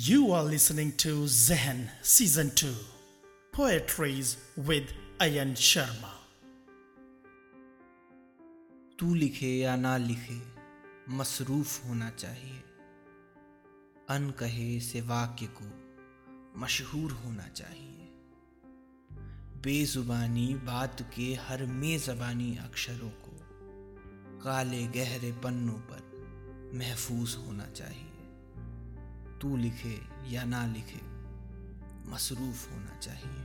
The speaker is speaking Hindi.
You are listening to Zen Season 2 Poetries with Ayan Sharma. तू लिखे या ना लिखे, मसरूफ होना चाहिए। अन कहे से वाक्य को मशहूर होना चाहिए। बेजुबानी बात के हर में जबानी अक्षरों को काले गहरे पन्नों पर महफूज होना चाहिए। तू लिखे या ना लिखे मसरूफ होना चाहिए।